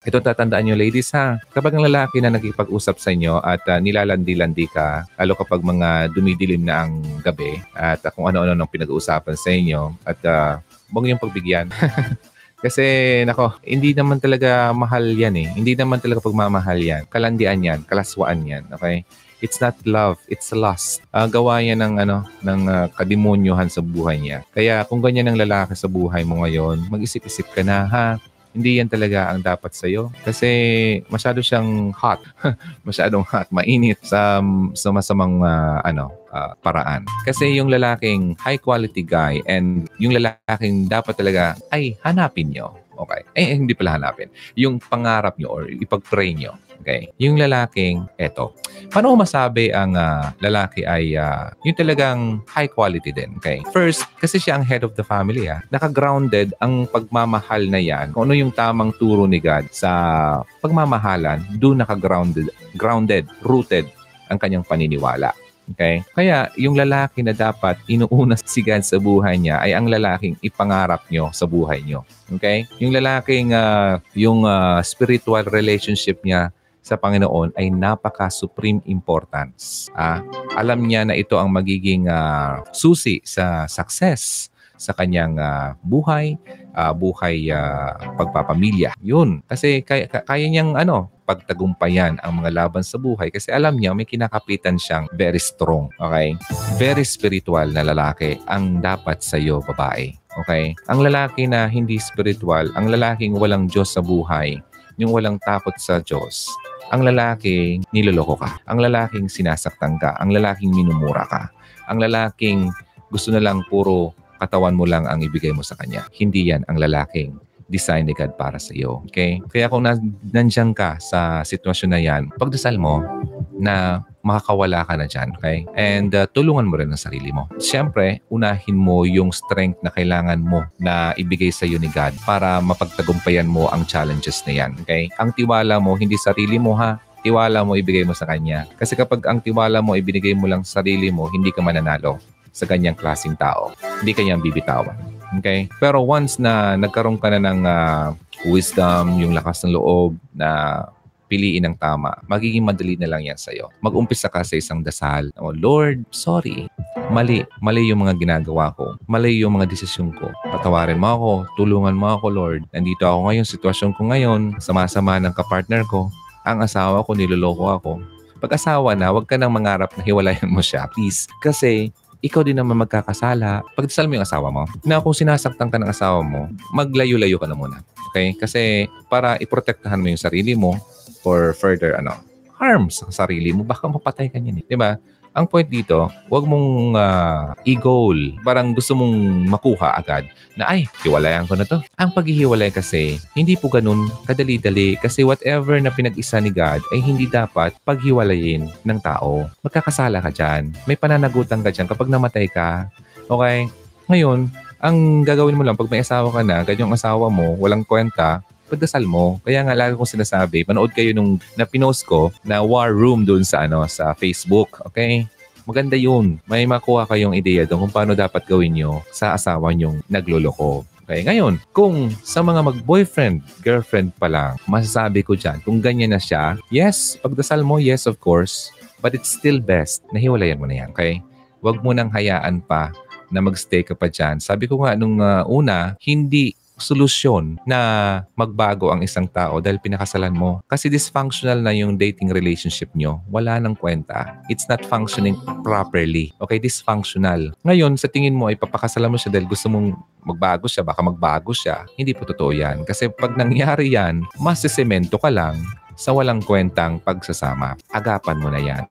Ito tatandaan nyo ladies ha, kapag ang lalaki na nakipag-usap sa inyo at uh, nilalandi-landi ka, lalo kapag mga dumidilim na ang gabi at uh, kung ano-ano nang pinag-uusapan sa inyo at uh, huwag niyong pagbigyan. Kasi, nako, hindi naman talaga mahal yan eh. Hindi naman talaga pagmamahal yan. Kalandian yan, kalaswaan yan, okay? It's not love, it's lust. Uh, gawa yan ng, ano, ng uh, kadimonyohan sa buhay niya. Kaya kung ganyan ang lalaki sa buhay mo ngayon, mag-isip-isip ka na ha hindi yan talaga ang dapat sa'yo. Kasi masyado siyang hot. Masyadong hot, mainit sa, sa masamang uh, ano, uh, paraan. Kasi yung lalaking high quality guy and yung lalaking dapat talaga ay hanapin nyo. Okay. Eh, hindi pala hanapin. Yung pangarap nyo or ipag-pray nyo Okay? Yung lalaking, eto. Paano masabi ang uh, lalaki ay uh, yung talagang high quality din? Okay? First, kasi siya ang head of the family. Ha? Naka-grounded ang pagmamahal na yan. Kung ano yung tamang turo ni God sa pagmamahalan, doon naka-grounded, grounded, rooted ang kanyang paniniwala. Okay? Kaya yung lalaki na dapat inuuna si God sa buhay niya ay ang lalaking ipangarap nyo sa buhay nyo. Okay? Yung lalaking uh, yung uh, spiritual relationship niya sa Panginoon ay napaka-supreme importance. Ah, alam niya na ito ang magiging uh, susi sa success sa kanyang uh, buhay, uh, buhay uh, pagpapamilya. Yun. Kasi kaya, kaya niyang ano, pagtagumpayan ang mga laban sa buhay kasi alam niya may kinakapitan siyang very strong. Okay? Very spiritual na lalaki ang dapat sa iyo, babae. Okay? Ang lalaki na hindi spiritual, ang lalaking walang Diyos sa buhay, yung walang takot sa Diyos, ang lalaking niloloko ka. Ang lalaking sinasaktan ka. Ang lalaking minumura ka. Ang lalaking gusto na lang puro katawan mo lang ang ibigay mo sa kanya. Hindi yan ang lalaking design ni God para sa iyo. Okay? Kaya kung na, nandiyan ka sa sitwasyon na yan, pagdasal mo na makakawala ka na dyan. Okay? And uh, tulungan mo rin ang sarili mo. Siyempre, unahin mo yung strength na kailangan mo na ibigay sa iyo ni God para mapagtagumpayan mo ang challenges na yan. Okay? Ang tiwala mo, hindi sarili mo ha, tiwala mo ibigay mo sa Kanya. Kasi kapag ang tiwala mo ibinigay mo lang sa sarili mo, hindi ka mananalo sa ganyang klaseng tao. Hindi kanyang bibitawan. Okay? Pero once na nagkaroon ka na ng uh, wisdom, yung lakas ng loob na piliin ang tama, magiging madali na lang yan sa'yo. Mag-umpisa ka sa isang dasal. Oh, Lord, sorry. Mali. Mali yung mga ginagawa ko. Mali yung mga desisyon ko. Patawarin mo ako. Tulungan mo ako, Lord. Nandito ako ngayon, sitwasyon ko ngayon, sama-sama ng kapartner ko. Ang asawa ko, niloloko ako. Pag asawa na, huwag ka nang mangarap na hiwalayan mo siya, please. Kasi ikaw din naman magkakasala. Pagdasal mo yung asawa mo, na kung sinasaktan ka ng asawa mo, maglayo-layo ka na muna. Okay? Kasi para iprotektahan mo yung sarili mo for further ano, harm sa sarili mo, baka mapatay ka niyan. Eh. Di ba? Ang point dito, huwag mong uh, i-goal. Parang gusto mong makuha agad na ay, hiwalayan ko na to. Ang paghihiwalay kasi, hindi po ganun kadali-dali kasi whatever na pinag-isa ni God ay hindi dapat paghiwalayin ng tao. Magkakasala ka dyan. May pananagutan ka dyan kapag namatay ka. Okay? Ngayon, ang gagawin mo lang pag may asawa ka na, ganyang asawa mo, walang kwenta, pagdasal mo. Kaya nga lagi kong sinasabi, panood kayo nung na-pinost ko na war room doon sa ano sa Facebook. Okay? Maganda yun. May makuha kayong ideya doon kung paano dapat gawin nyo sa asawa nyong nagloloko. Okay, ngayon, kung sa mga mag-boyfriend, girlfriend pa lang, masasabi ko dyan, kung ganyan na siya, yes, pagdasal mo, yes, of course. But it's still best na hiwalayan mo na yan, okay? Huwag mo nang hayaan pa na magstay ka pa dyan. Sabi ko nga nung uh, una, hindi solusyon na magbago ang isang tao dahil pinakasalan mo. Kasi dysfunctional na yung dating relationship nyo. Wala nang kwenta. It's not functioning properly. Okay, dysfunctional. Ngayon, sa tingin mo ay papakasalan mo siya dahil gusto mong magbago siya, baka magbago siya. Hindi po totoo yan. Kasi pag nangyari yan, masisemento ka lang sa walang kwentang pagsasama. Agapan mo na yan.